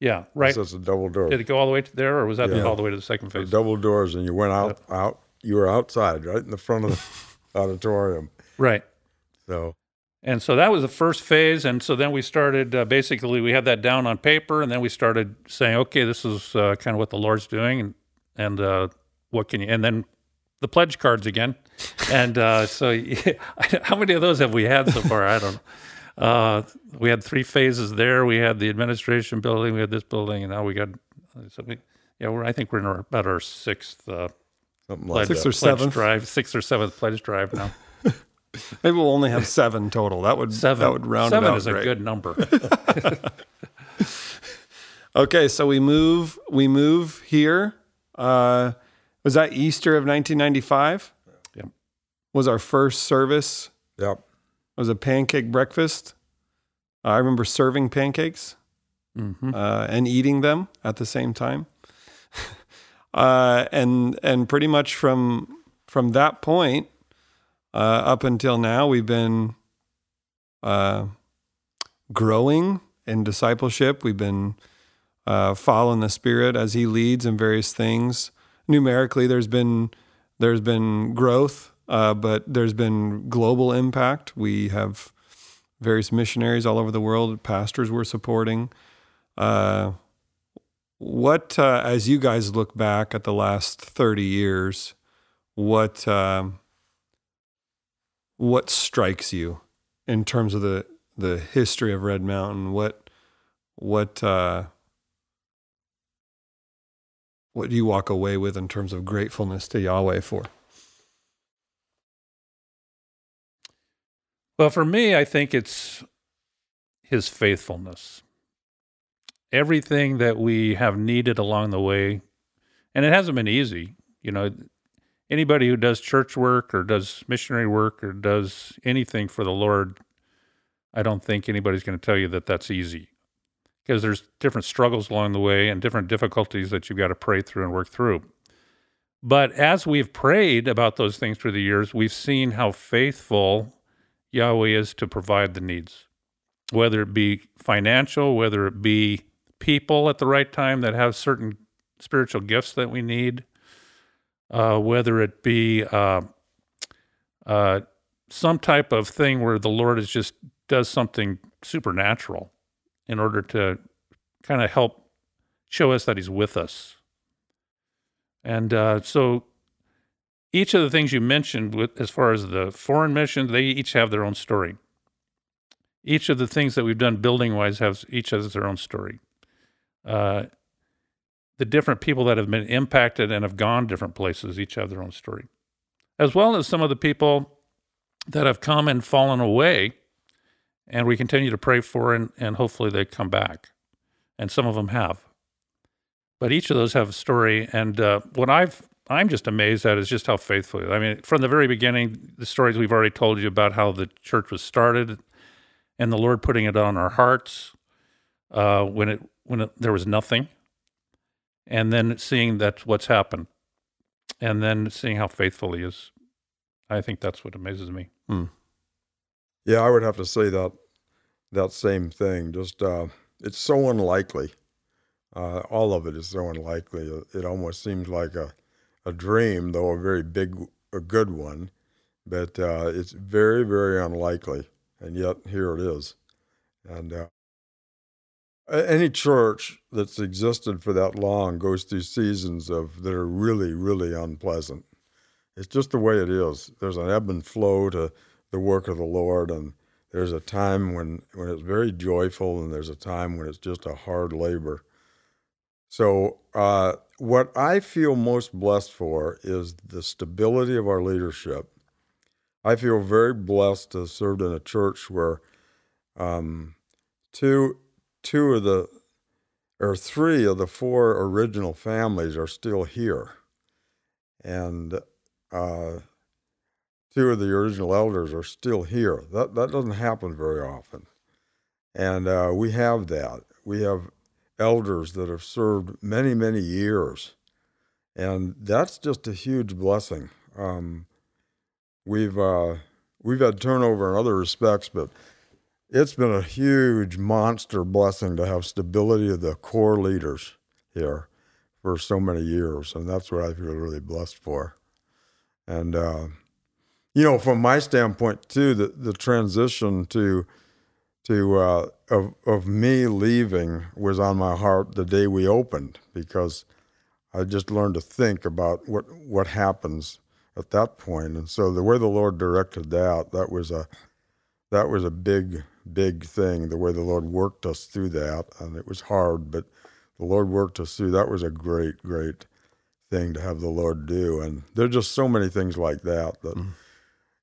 yeah, right. So it's a double door. Did it go all the way to there, or was that Yeah. all the way to the second The phase? double doors, and you went out, out. You were outside, right in the front of the auditorium. Right. So And so that was the first phase. And so then we started uh, basically, we had that down on paper. And then we started saying, okay, this is uh, kind of what the Lord's doing. And and uh, what can you? And then the pledge cards again. And uh, so, yeah, how many of those have we had so far? I don't know. Uh, we had three phases there. We had the administration building, we had this building, and now we got. So we, yeah, we're, I think we're in our, about our sixth uh, Something like pledge, Sixth or pledge seventh. drive, sixth or seventh pledge drive now. Maybe we'll only have seven total. That would Seven. that would round Seven it out. is a great. good number. Okay, so we move we move here. Uh, was that Easter of 1995? Yep. Was our first service that. Yep. was a pancake breakfast. I remember serving pancakes hmm uh, and eating them at the same time. uh, and and pretty much from from that point uh, up until now, we've been uh, growing in discipleship. We've been uh, following the Spirit as He leads in various things. Numerically, there's been there's been growth, uh, but there's been global impact. We have various missionaries all over the world, pastors we're supporting. Uh, what, uh, as you guys look back at the last 30 years, what, um, what strikes you in terms of the, the history of Red Mountain? What, what, uh, what do you walk away with in terms of gratefulness to Yahweh for? Well, for me, I think it's his faithfulness. Everything that we have needed along the way, and it hasn't been easy. You know, anybody who does church work or does missionary work or does anything for the Lord, I don't think anybody's going to tell you that that's easy because there's different struggles along the way and different difficulties that you've got to pray through and work through. But as we've prayed about those things through the years, we've seen how faithful Yahweh is to provide the needs, whether it be financial, whether it be people at the right time that have certain spiritual gifts that we need, uh, whether it be uh, uh, some type of thing where the Lord is just does something supernatural in order to kind of help show us that He's with us. And uh, so each of the things you mentioned with as far as the foreign missions, they each have their own story. Each of the things that we've done building wise has each has their own story. Uh, the different people that have been impacted and have gone different places each have their own story, as well as some of the people that have come and fallen away, and we continue to pray for, and, and hopefully they come back, and some of them have. But each of those have a story, and uh, what I've I'm just amazed at is just how faithful. I mean, from the very beginning, the stories we've already told you about how the church was started, and the Lord putting it on our hearts uh, when it when it, there was nothing, and then seeing that's what's happened, and then seeing how faithful He is. I think that's what amazes me. Yeah, I would have to say that that same thing. Just uh, it's so unlikely. Uh, all of it is so unlikely. It, it almost seems like a a dream, though a very big, a good one. But uh, it's very, very unlikely, and yet here it is. And uh, any church that's existed for that long goes through seasons of that are really, really unpleasant. It's just the way it is. There's an ebb and flow to the work of the Lord, and there's a time when, when it's very joyful, and there's a time when it's just a hard labor. So, uh, what I feel most blessed for is the stability of our leadership. I feel very blessed to have served in a church where um, two two of the or three of the four original families are still here, and uh, two of the original elders are still here. That that doesn't happen very often, and uh, we have that. We have elders that have served many many years, and that's just a huge blessing. Um, we've uh, we've had turnover in other respects, but it's been a huge monster blessing to have stability of the core leaders here for so many years, and that's what I feel really blessed for. And uh, you know, from my standpoint too, the the transition to to uh, of of me leaving was on my heart the day we opened because I just learned to think about what what happens at that point. And so the way the Lord directed that, that was a that was a big big thing. The way the Lord worked us through that, and it was hard, but the Lord worked us through. That was a great great thing to have the Lord do. And there's just so many things like that that. Mm.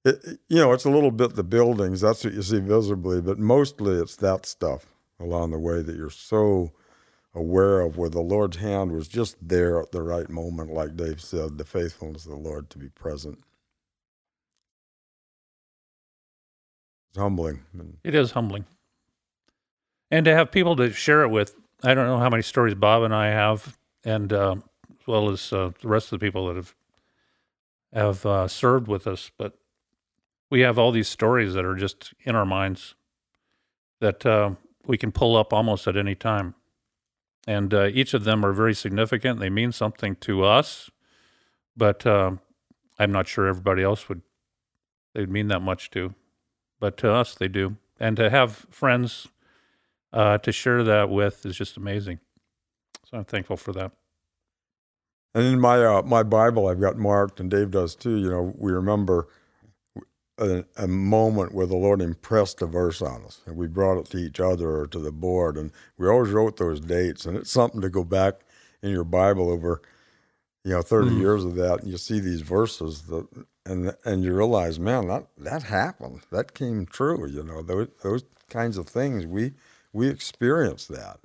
It, you know, it's a little bit the buildings. That's what you see visibly, but mostly it's that stuff along the way that you're so aware of where the Lord's hand was just there at the right moment, like Dave said, the faithfulness of the Lord to be present. It's humbling. It is humbling. And to have people to share it with, I don't know how many stories Bob and I have, and uh, as well as uh, the rest of the people that have have uh, served with us, but we have all these stories that are just in our minds that uh, we can pull up almost at any time and uh, each of them are very significant. They mean something to us, but uh, I'm not sure everybody else would they'd mean that much to, but to us they do. And to have friends uh, to share that with is just amazing. So I'm thankful for that. And in my uh, my Bible, I've got marked, and Dave does too. You know, we remember a, a, moment where the Lord impressed a verse on us, and we brought it to each other or to the board, and we always wrote those dates, and it's something to go back in your Bible over, you know, 30 mm. years of that, and you see these verses that, and and you realize, man, that that happened, that came true, you know, those those kinds of things we we experienced that.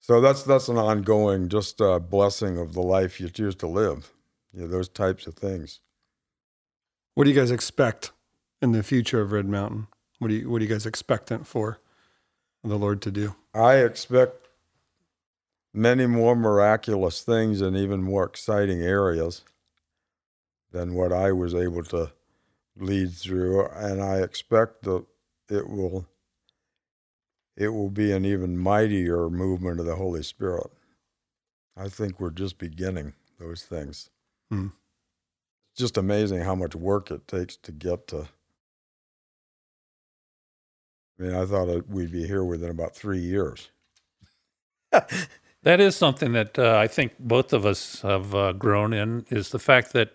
So that's that's an ongoing just uh, blessing of the life you choose to live, you know, those types of things. What do you guys expect in the future of Red Mountain? What do you what are you guys expectant for the Lord to do? I expect many more miraculous things and even more exciting areas than what I was able to lead through, and I expect that it will it will be an even mightier movement of the Holy Spirit. I think we're just beginning those things. Hmm. It's just amazing how much work it takes to get to I mean, I thought we'd be here within about three years. that is something that uh, I think both of us have uh, grown in is the fact that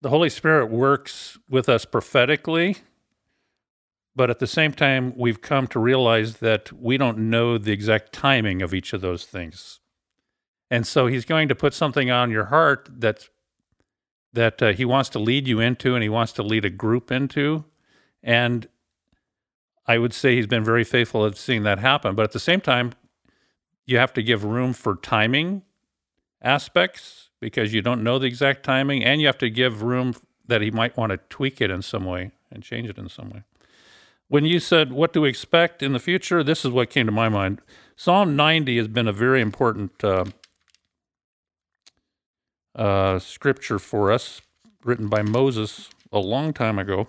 the Holy Spirit works with us prophetically, but at the same time, we've come to realize that we don't know the exact timing of each of those things. And so he's going to put something on your heart that that uh, he wants to lead you into and he wants to lead a group into. And I would say he's been very faithful at seeing that happen. But at the same time, you have to give room for timing aspects because you don't know the exact timing, and you have to give room that he might want to tweak it in some way and change it in some way. When you said what to expect in the future, this is what came to my mind. Psalm 90 has been a very important uh, uh, scripture for us, written by Moses a long time ago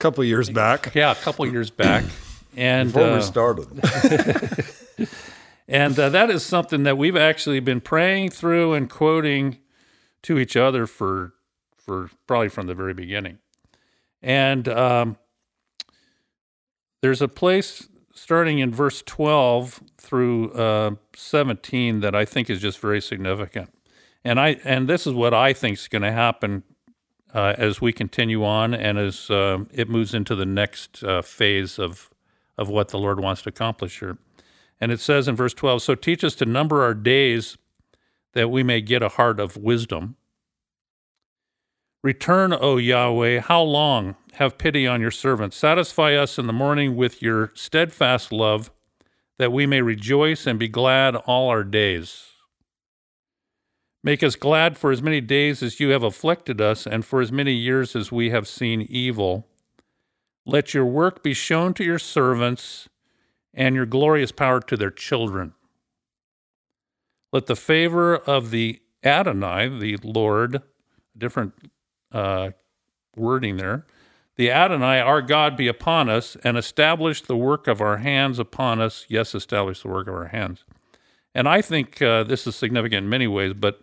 couple years back. Yeah, a couple years back. And before uh, we started. and uh, that is something that we've actually been praying through and quoting to each other for for probably from the very beginning. And um, there's a place starting in verse 12 through uh, 17 that I think is just very significant. And I and this is what I think is going to happen uh, as we continue on and as uh, it moves into the next uh, phase of, of what the Lord wants to accomplish here. And it says in verse 12 So teach us to number our days that we may get a heart of wisdom. Return, O Yahweh, how long? Have pity on your servants. Satisfy us in the morning with your steadfast love, that we may rejoice and be glad all our days. Make us glad for as many days as you have afflicted us, and for as many years as we have seen evil. Let your work be shown to your servants, and your glorious power to their children. Let the favor of the Adonai, the Lord, a different uh, wording there, the Adonai, our God, be upon us, and establish the work of our hands upon us. Yes, establish the work of our hands. And I think uh, this is significant in many ways, but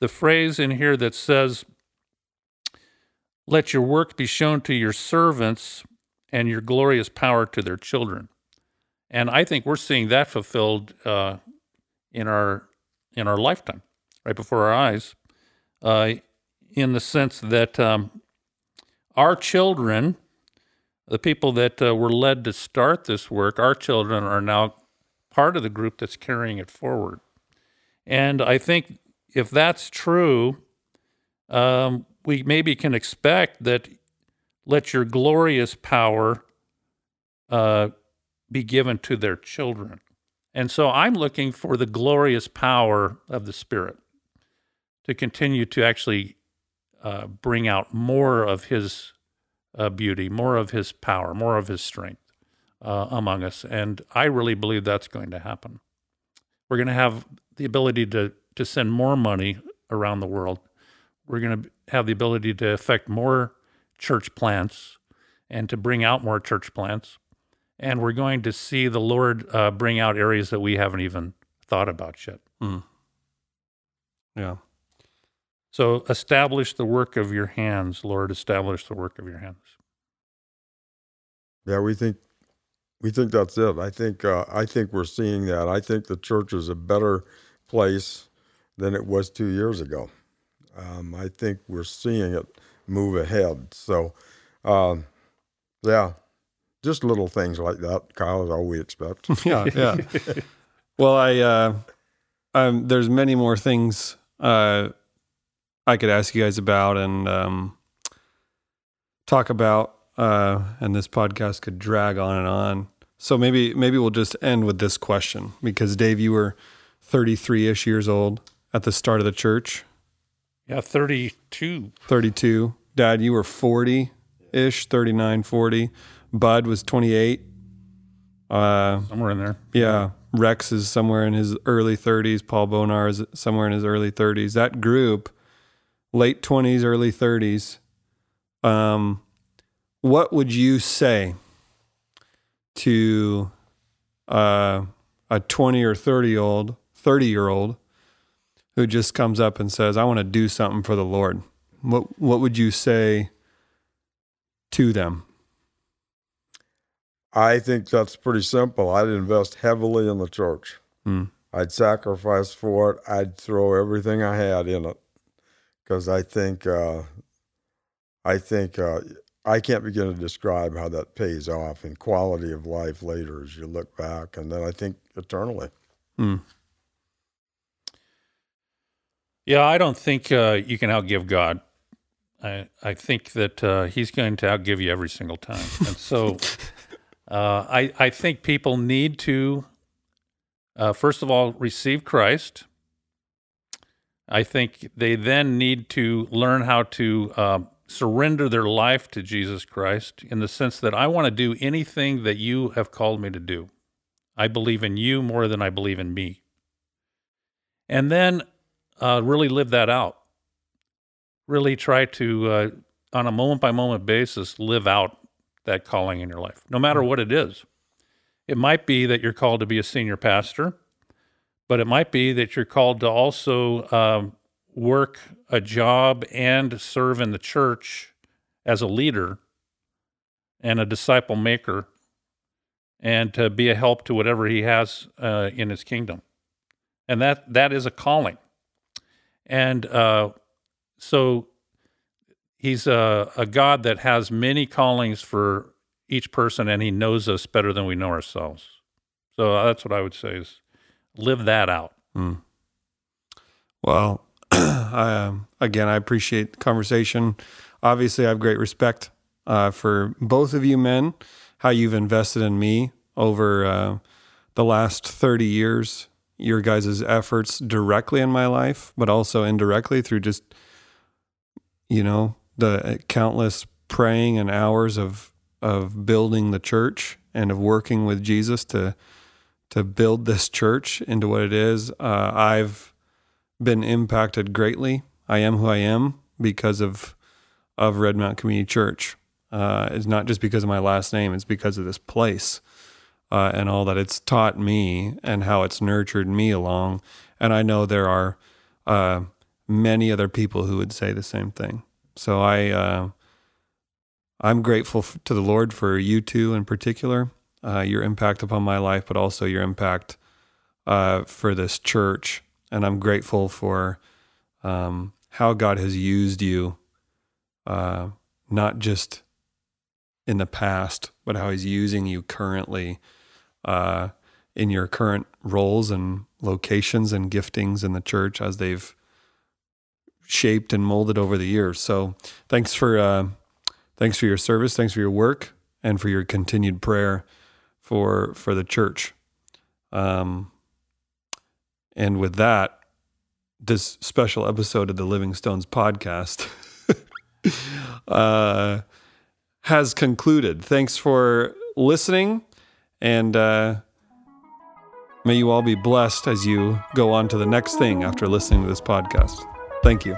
the phrase in here that says, Let your work be shown to your servants and your glorious power to their children. And I think we're seeing that fulfilled uh, in our in our lifetime, right before our eyes, uh, in the sense that um, our children, the people that uh, were led to start this work, our children are now part of the group that's carrying it forward. And I think if that's true, um, we maybe can expect that let your glorious power uh, be given to their children. And so I'm looking for the glorious power of the Spirit to continue to actually uh, bring out more of His uh, beauty, more of His power, more of His strength uh, among us. And I really believe that's going to happen. We're going to have the ability to, to send more money around the world. We're going to have the ability to affect more church plants and to bring out more church plants. And we're going to see the Lord uh, bring out areas that we haven't even thought about yet. Mm. Yeah. So establish the work of your hands, Lord. Establish the work of your hands. Yeah, we think we think that's it. I think uh, I think we're seeing that. I think the church is a better place than it was two years ago. Um, I think we're seeing it move ahead. So, um, yeah, just little things like that, Kyle, is all we expect. yeah, yeah. well, I uh, um, there's many more things uh, I could ask you guys about and um, talk about, uh, and this podcast could drag on and on. So maybe maybe we'll just end with this question because Dave, you were 33 ish years old at the start of the church. Yeah, 32. 32. Dad, you were 40 ish, 39, 40. Bud was 28. Uh, Somewhere in there. yeah. Rex is somewhere in his early 30s. Paul Bonar is somewhere in his early 30s. That group, late 20s, early 30s. Um, what would you say to uh, a 20 or 30 old, 30 year old who just comes up and says, "I want to do something for the Lord"? What What would you say to them? I think that's pretty simple. I'd invest heavily in the church. Hmm. I'd sacrifice for it. I'd throw everything I had in it because I think uh, I think uh, I can't begin to describe how that pays off in quality of life later as you look back, and then I think eternally. Hmm. Yeah, I don't think uh, you can outgive God. I I think that uh, He's going to outgive you every single time, and so uh, I I think people need to uh, first of all receive Christ. I think they then need to learn how to uh, surrender their life to Jesus Christ in the sense that I want to do anything that you have called me to do. I believe in you more than I believe in me. And then uh, really live that out. Really try to, uh, on a moment by moment basis, live out that calling in your life, no matter what it is. It might be that you're called to be a senior pastor, but it might be that you're called to also um, work a job and serve in the church as a leader and a disciple maker and to be a help to whatever he has uh, in his kingdom. And that that is a calling. And uh, so he's a, a God that has many callings for each person, and he knows us better than we know ourselves. So that's what I would say is live that out. Well, Um, again, I appreciate the conversation. Obviously, I have great respect uh, for both of you men, how you've invested in me over uh, the last 30 years, your guys' efforts directly in my life, but also indirectly through just, you know, the countless praying and hours of, of building the church and of working with Jesus to, to build this church into what it is. Uh, I've, been impacted greatly. I am who I am because of of Red Mountain Community Church. Uh, it's not just because of my last name; it's because of this place uh, and all that it's taught me and how it's nurtured me along. And I know there are uh, many other people who would say the same thing. So I uh, I'm grateful to the Lord for you two in particular, uh, your impact upon my life, but also your impact uh, for this church and I'm grateful for um, how God has used you, uh, not just in the past, but how He's using you currently uh, in your current roles and locations and giftings in the church as they've shaped and molded over the years. So, thanks for uh, thanks for your service, thanks for your work, and for your continued prayer for for the church. Um, and with that, this special episode of the Living Stones podcast uh, has concluded. Thanks for listening, and uh, may you all be blessed as you go on to the next thing after listening to this podcast. Thank you.